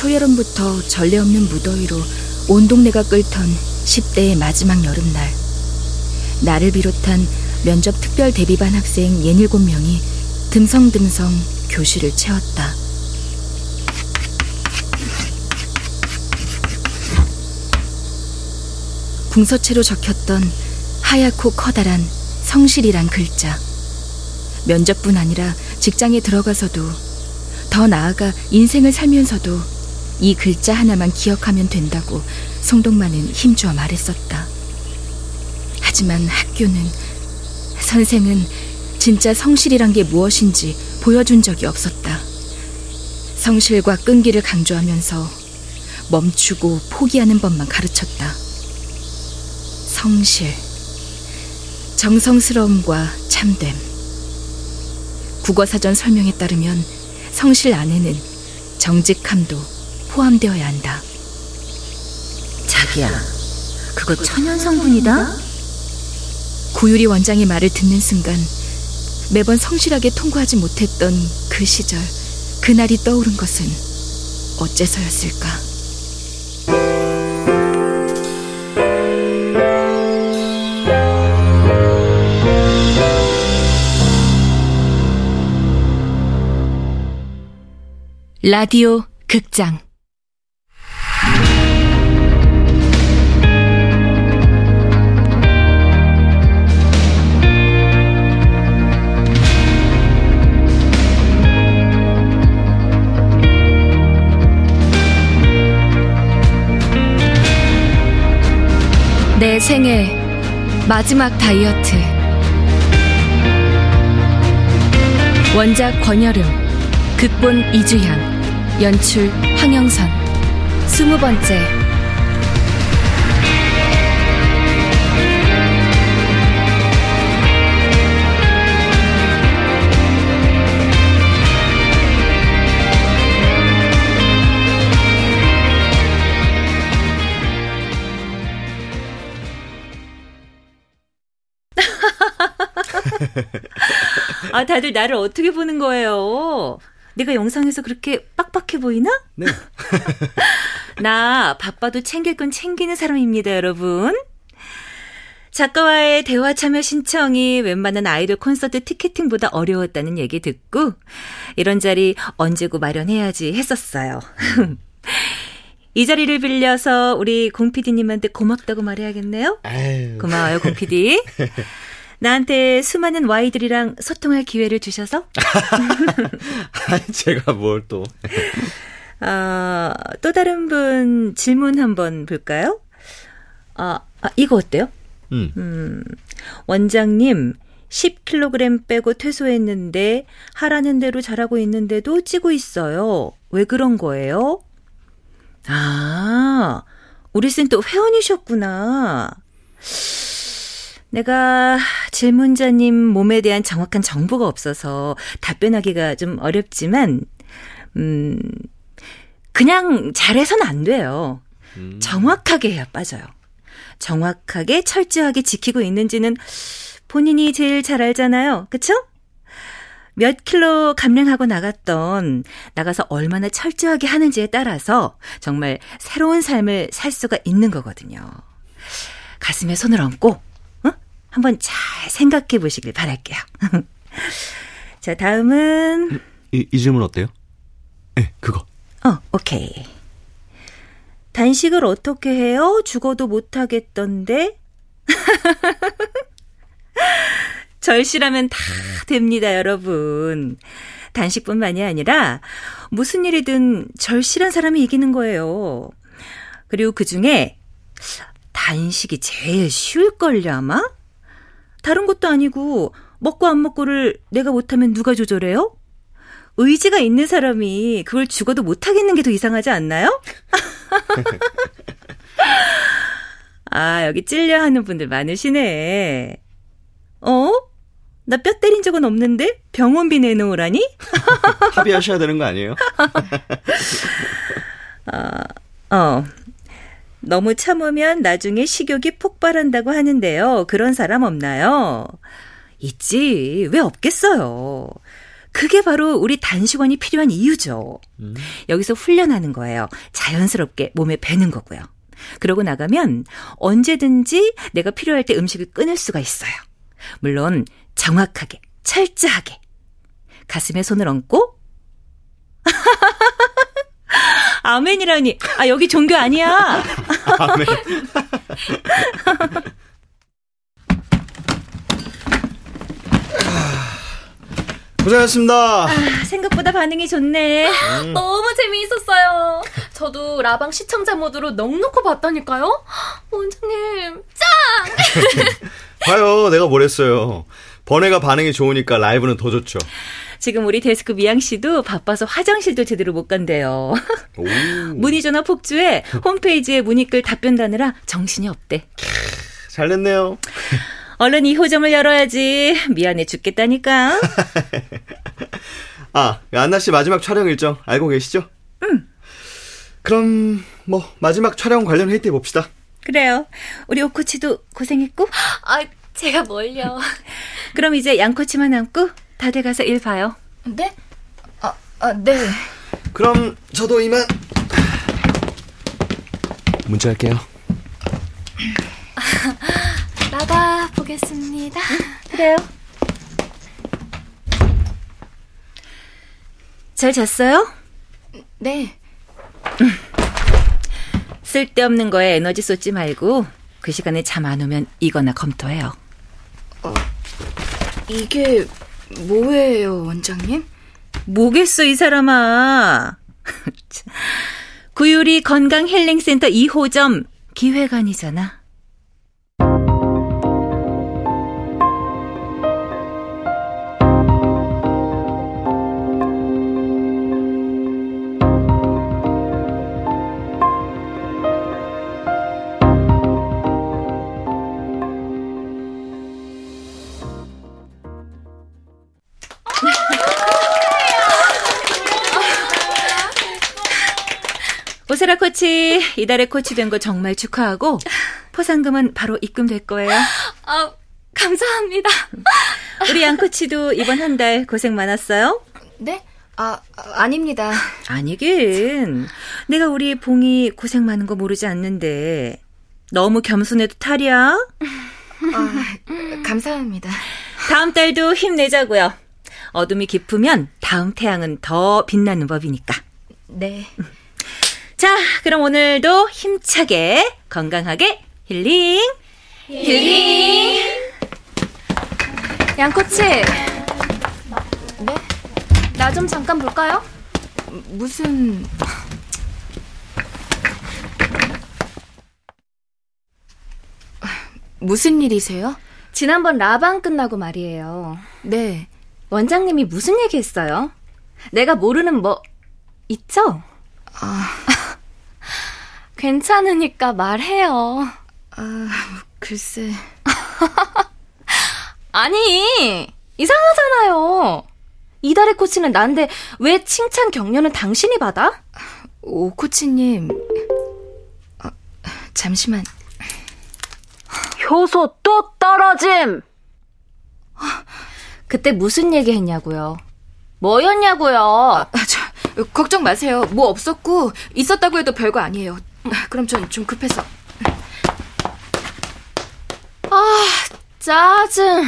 초여름부터 전례 없는 무더위로 온 동네가 끓던 10대의 마지막 여름날. 나를 비롯한 면접 특별 대비반 학생 67명이 듬성듬성 교실을 채웠다. 궁서체로 적혔던 하얗고 커다란 성실이란 글자. 면접뿐 아니라 직장에 들어가서도 더 나아가 인생을 살면서도 이 글자 하나만 기억하면 된다고 송동만은 힘주어 말했었다. 하지만 학교는 선생은 진짜 성실이란 게 무엇인지 보여준 적이 없었다. 성실과 끈기를 강조하면서 멈추고 포기하는 법만 가르쳤다. 성실, 정성스러움과 참됨. 국어사전 설명에 따르면 성실 안에는 정직함도 포함되어야 한다. 자기야, 그거 천연 성분이다? 구유리 원장의 말을 듣는 순간 매번 성실하게 통과하지 못했던 그 시절, 그날이 떠오른 것은 어째서였을까? 라디오 극장 내 생애 마지막 다이어트. 원작 권여름 극본 이주향 연출 황영선. 스무 번째 아, 다들 나를 어떻게 보는 거예요? 내가 영상에서 그렇게 빡빡해 보이나? 네. 나 바빠도 챙길 건 챙기는 사람입니다, 여러분. 작가와의 대화 참여 신청이 웬만한 아이돌 콘서트 티켓팅보다 어려웠다는 얘기 듣고 이런 자리 언제고 마련해야지 했었어요. 이 자리를 빌려서 우리 공 PD님한테 고맙다고 말해야겠네요. 아유. 고마워요, 공 PD. 나한테 수많은 와이들이랑 소통할 기회를 주셔서. 제가 뭘 또. 아, 또 다른 분 질문 한번 볼까요? 아, 아 이거 어때요? 음. 음, 원장님, 10kg 빼고 퇴소했는데 하라는 대로 잘하고 있는데도 찌고 있어요. 왜 그런 거예요? 아, 우리 쌤 또 회원이셨구나. 내가 질문자님 몸에 대한 정확한 정보가 없어서 답변하기가 좀 어렵지만, 음, 그냥 잘해선 안 돼요. 음. 정확하게 해야 빠져요. 정확하게 철저하게 지키고 있는지는 본인이 제일 잘 알잖아요. 그쵸? 몇 킬로 감량하고 나갔던 나가서 얼마나 철저하게 하는지에 따라서 정말 새로운 삶을 살 수가 있는 거거든요. 가슴에 손을 얹고 어? 한번 잘 생각해 보시길 바랄게요. 자, 다음은 이, 이 질문 어때요? 네, 그거. 어, 오케이. 단식을 어떻게 해요? 죽어도 못 하겠던데. 절실하면 다 됩니다, 여러분. 단식뿐만이 아니라 무슨 일이든 절실한 사람이 이기는 거예요. 그리고 그 중에 단식이 제일 쉬울걸요, 아마? 다른 것도 아니고 먹고 안 먹고를 내가 못하면 누가 조절해요? 의지가 있는 사람이 그걸 죽어도 못하겠는 게 더 이상하지 않나요? 아, 여기 찔려 하는 분들 많으시네. 어? 나 뼈 때린 적은 없는데? 병원비 내놓으라니? 합의하셔야 되는 거 아니에요? 어. 너무 참으면 나중에 식욕이 폭발한다고 하는데요. 그런 사람 없나요? 있지. 왜 없겠어요. 그게 바로 우리 단식원이 필요한 이유죠. 음. 여기서 훈련하는 거예요. 자연스럽게 몸에 배는 거고요. 그러고 나가면 언제든지 내가 필요할 때 음식을 끊을 수가 있어요. 물론 정확하게, 철저하게. 가슴에 손을 얹고 아멘이라니. 아, 여기 종교 아니야. 아멘. 고생하셨습니다. 아, 생각보다 반응이 좋네. 음. 너무 재미있었어요. 저도 라방 시청자 모드로 넉넉히 봤다니까요. 원장님, 짱! 봐요, 내가 뭘 했어요. 번외가 반응이 좋으니까 라이브는 더 좋죠. 지금 우리 데스크 미양 씨도 바빠서 화장실도 제대로 못 간대요. 문의 전화 폭주에 홈페이지에 문의글 답변 다느라 정신이 없대. 잘 됐네요. 얼른 2호점을 열어야지. 미안해 죽겠다니까. 아, 안나 씨 마지막 촬영 일정 알고 계시죠? 응. 그럼 뭐 마지막 촬영 관련 회의 때 봅시다. 그래요. 우리 오코치도 고생했고. 아, 제가 뭘요. 그럼 이제 양코치만 남고 다들 가서 일 봐요. 네? 아, 아 네. 그럼 저도 이만 문자할게요. 나가 보겠습니다. 그래요. 잘 잤어요? 네. 쓸데없는 거에 에너지 쏟지 말고 그 시간에 잠 안 오면 이거나 검토해요. 어, 이게 뭐예요, 원장님? 뭐겠어, 이 사람아. 구유리 건강헬링센터 2호점 기획안이잖아. 코치, 이달에 코치 된 거 정말 축하하고 포상금은 바로 입금될 거예요. 아, 감사합니다. 우리 양 코치도 이번 한 달 고생 많았어요? 네? 아, 아닙니다. 아니긴. 내가 우리 봉이 고생 많은 거 모르지 않는데 너무 겸손해도 탈이야? 아, 감사합니다. 다음 달도 힘내자고요. 어둠이 깊으면 다음 태양은 더 빛나는 법이니까. 네. 자, 그럼 오늘도 힘차게 건강하게 힐링. 힐링. 양코치. 네? 나 좀 잠깐 볼까요? 무슨 무슨 일이세요? 지난번 라방 끝나고 말이에요. 네. 원장님이 무슨 얘기 했어요? 내가 모르는 뭐, 있죠? 아. 괜찮으니까 말해요. 아, 글쎄. 아니, 이상하잖아요. 이달의 코치는 난데 왜 칭찬 격려는 당신이 받아? 오 코치님. 아, 잠시만. 효소 또 떨어짐! 그때 무슨 얘기 했냐고요? 뭐였냐고요? 아, 저, 걱정 마세요. 뭐 없었고, 있었다고 해도 별거 아니에요. 그럼 전 좀 급해서. 아, 짜증.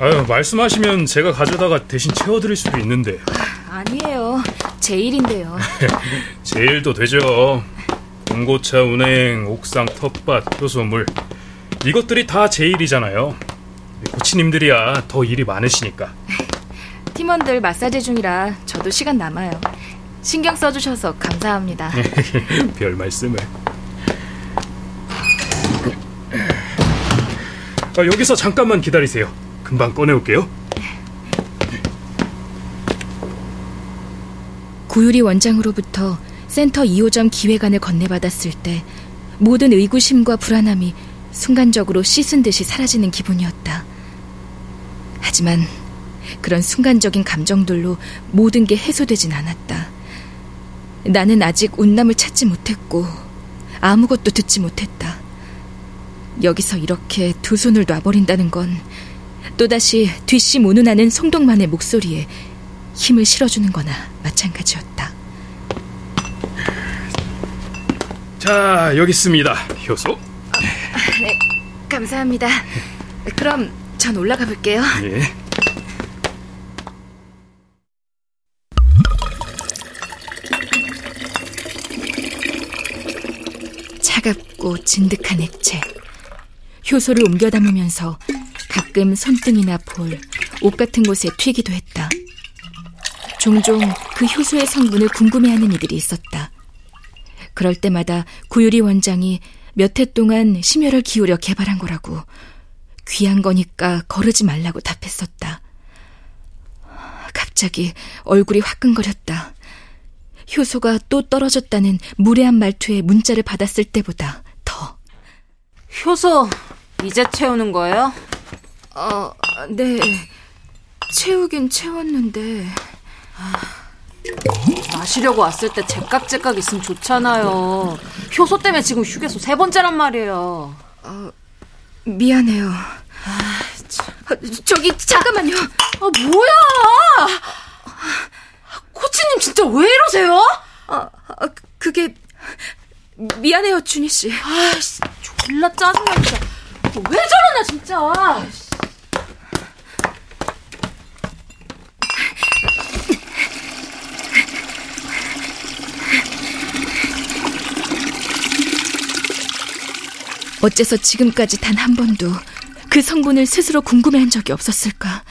아유, 말씀하시면 제가 가져다가 대신 채워드릴 수도 있는데. 아니에요. 제 일인데요. 제 일도 되죠. 봉고차 운행, 옥상 텃밭, 효소물. 이것들이 다 제 일이잖아요. 코치님들이야 더 일이 많으시니까. 팀원들 마사지 중이라 저도 시간 남아요. 신경 써주셔서 감사합니다. 별 말씀을. 아, 여기서 잠깐만 기다리세요. 금방 꺼내올게요. 구유리 원장으로부터 센터 2호점 기획안을 건네받았을 때 모든 의구심과 불안함이 순간적으로 씻은 듯이 사라지는 기분이었다. 하지만 그런 순간적인 감정들로 모든 게 해소되진 않았다. 나는 아직 운남을 찾지 못했고 아무것도 듣지 못했다. 여기서 이렇게 두 손을 놔버린다는 건 또다시 뒷심 운운하는 송동만의 목소리에 힘을 실어주는 거나 마찬가지였다. 자, 여기 있습니다. 효소. 네, 감사합니다. 그럼 전 올라가 볼게요. 예. 차갑고 진득한 액체. 효소를 옮겨 담으면서 가끔 손등이나 볼, 옷 같은 곳에 튀기도 했다. 종종 그 효소의 성분을 궁금해하는 이들이 있었다. 그럴 때마다 구유리 원장이 몇 해 동안 심혈을 기울여 개발한 거라고 귀한 거니까 거르지 말라고 답했었다. 갑자기 얼굴이 화끈거렸다. 효소가 또 떨어졌다는 무례한 말투의 문자를 받았을 때보다 더. 효소 이제 채우는 거예요? 어, 네. 채우긴 채웠는데. 마시려고 왔을 때 제깍제깍 있으면 좋잖아요. 효소 때문에 지금 휴게소 세 번째란 말이에요. 미안해요. 어, 저기 잠깐만요. 아 뭐야? 코치님 진짜 왜 이러세요? 아, 아, 그게 미안해요, 준희 씨. 아씨 졸라 짜증나 진짜. 왜 저러나 진짜. 어째서 지금까지 단 한 번도 그 성분을 스스로 궁금해한 적이 없었을까?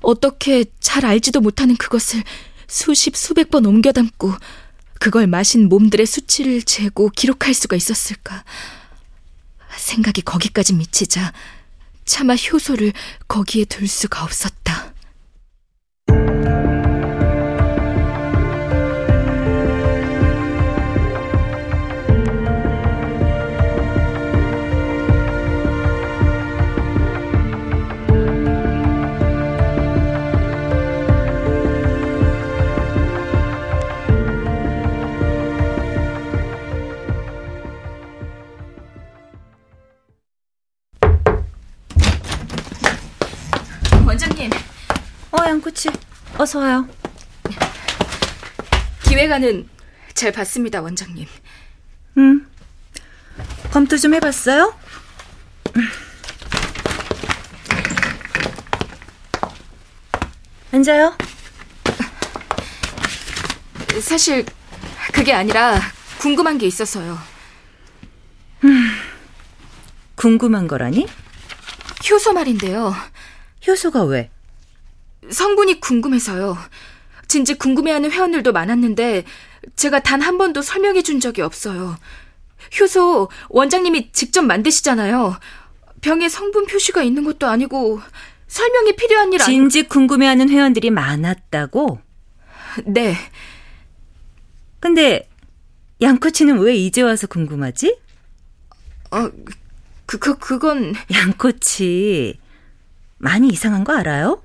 어떻게 잘 알지도 못하는 그것을 수십 수백 번 옮겨 담고 그걸 마신 몸들의 수치를 재고 기록할 수가 있었을까? 생각이 거기까지 미치자 차마 효소를 거기에 둘 수가 없었다. 어서 와요. 기획안은 잘 봤습니다, 원장님. 음. 검토 좀 해봤어요? 앉아요. 사실 그게 아니라 궁금한 게 있어서요. 궁금한 거라니? 효소 말인데요. 효소가 왜? 성분이 궁금해서요. 진즉 궁금해하는 회원들도 많았는데 제가 단 한 번도 설명해 준 적이 없어요. 효소 원장님이 직접 만드시잖아요. 병에 성분 표시가 있는 것도 아니고 설명이 필요한 일 아니... 진즉 궁금해하는 회원들이 많았다고? 네. 근데 양꼬치는 왜 이제 와서 궁금하지? 어, 그, 그, 그건 양꼬치 많이 이상한 거 알아요?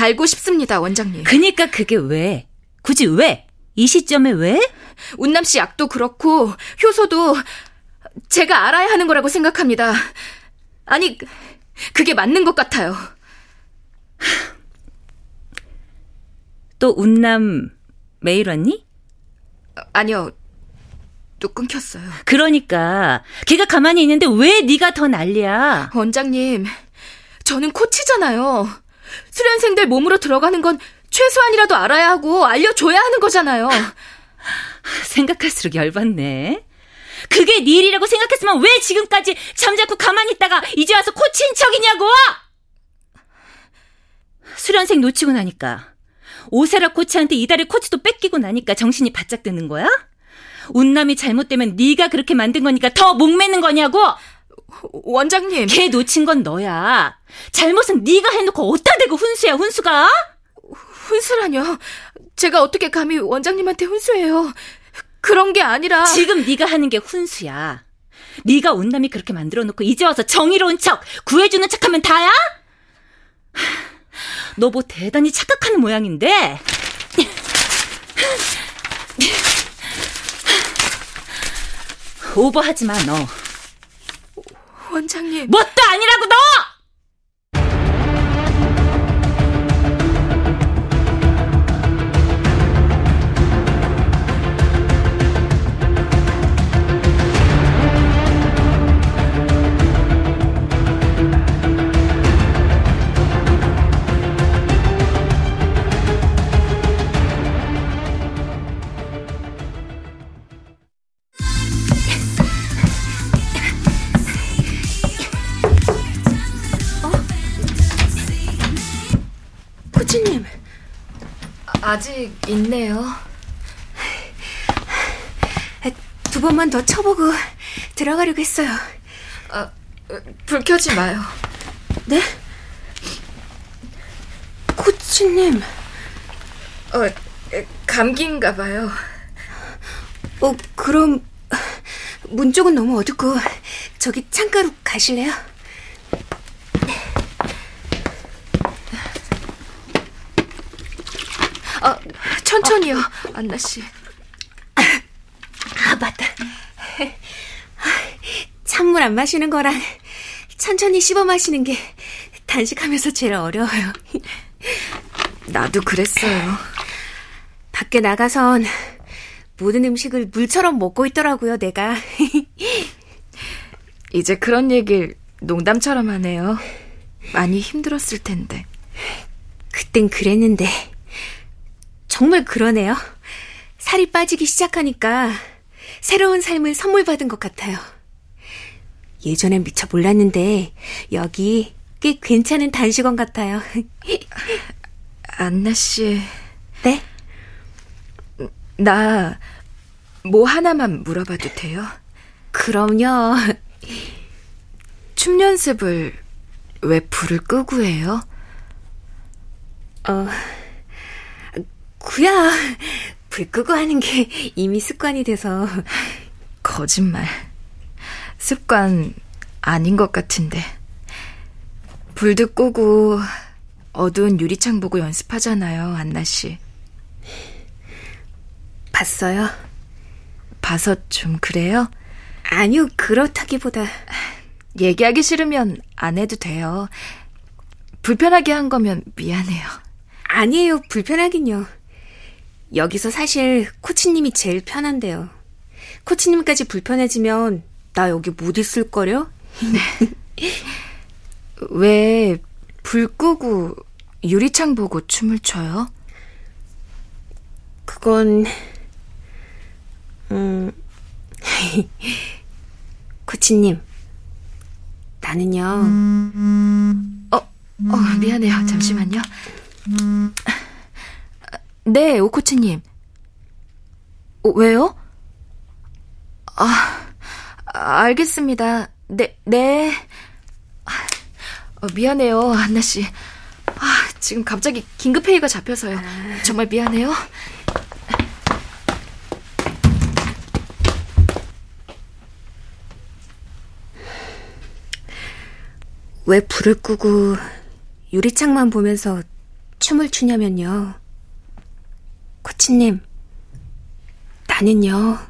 알고 싶습니다, 원장님. 그니까 그게 왜? 굳이 왜? 이 시점에 왜? 운남 씨 약도 그렇고 효소도 제가 알아야 하는 거라고 생각합니다. 아니, 그게 맞는 것 같아요. 또 운남 매일 왔니? 아니요. 또 끊겼어요. 그러니까 걔가 가만히 있는데 왜 네가 더 난리야? 원장님, 저는 코치잖아요. 수련생들 몸으로 들어가는 건 최소한이라도 알아야 하고 알려줘야 하는 거잖아요. 생각할수록 열받네. 그게 네 일이라고 생각했으면 왜 지금까지 잠자코 가만히 있다가 이제 와서 코치인 척이냐고! 수련생 놓치고 나니까 오세라 코치한테 이달의 코치도 뺏기고 나니까 정신이 바짝 드는 거야? 운남이 잘못되면 네가 그렇게 만든 거니까 더 목매는 거냐고! 원장님. 걔 놓친 건 너야. 잘못은 네가 해놓고 어디다 대고 훈수야 훈수가? 훈수라뇨. 제가 어떻게 감히 원장님한테 훈수해요. 그런 게 아니라 지금 네가 하는 게 훈수야. 네가 온남이 그렇게 만들어 놓고 이제 와서 정의로운 척, 구해주는 척하면 다야? 너 뭐 대단히 착각하는 모양인데. 오버하지 마, 너. 원장님. 뭣도 아니라고, 너! 아직 있네요. 두 번만 더 쳐보고 들어가려고 했어요. 아, 불 켜지 마요. 네? 코치님. 어, 감기인가 봐요. 어, 그럼 문 쪽은 너무 어둡고 저기 창가로 가실래요? 아, 천천히요, 안나 씨. 아, 맞다. 찬물 안 마시는 거랑 천천히 씹어 마시는 게 단식하면서 제일 어려워요. 나도 그랬어요. 밖에 나가선 모든 음식을 물처럼 먹고 있더라고요, 내가. 이제 그런 얘기를 농담처럼 하네요. 많이 힘들었을 텐데. 그땐 그랬는데 정말 그러네요. 살이 빠지기 시작하니까 새로운 삶을 선물 받은 것 같아요. 예전엔 미처 몰랐는데 여기 꽤 괜찮은 단식원 같아요. 안나 씨, 네? 나 뭐 하나만 물어봐도 돼요? 그럼요. 춤 연습을 왜 불을 끄고 해요? 어, 구야. 불 끄고 하는 게 이미 습관이 돼서. 거짓말. 습관 아닌 것 같은데. 불도 끄고 어두운 유리창 보고 연습하잖아요, 안나 씨. 봤어요? 봐서 좀 그래요? 아니요, 그렇다기보다. 얘기하기 싫으면 안 해도 돼요. 불편하게 한 거면 미안해요. 아니에요, 불편하긴요. 여기서 사실 코치님이 제일 편한데요. 코치님까지 불편해지면 나 여기 못 있을 거려? 왜 불 끄고 유리창 보고 춤을 춰요? 그건, 음, 코치님, 나는요, 어, 어, 미안해요. 잠시만요. 네, 오코치님. 어, 왜요? 아, 알겠습니다. 네, 네. 어, 미안해요, 한나씨. 아, 지금 갑자기 긴급 회의가 잡혀서요. 정말 미안해요. 왜 불을 끄고 유리창만 보면서 춤을 추냐면요. 코치님, 나는요.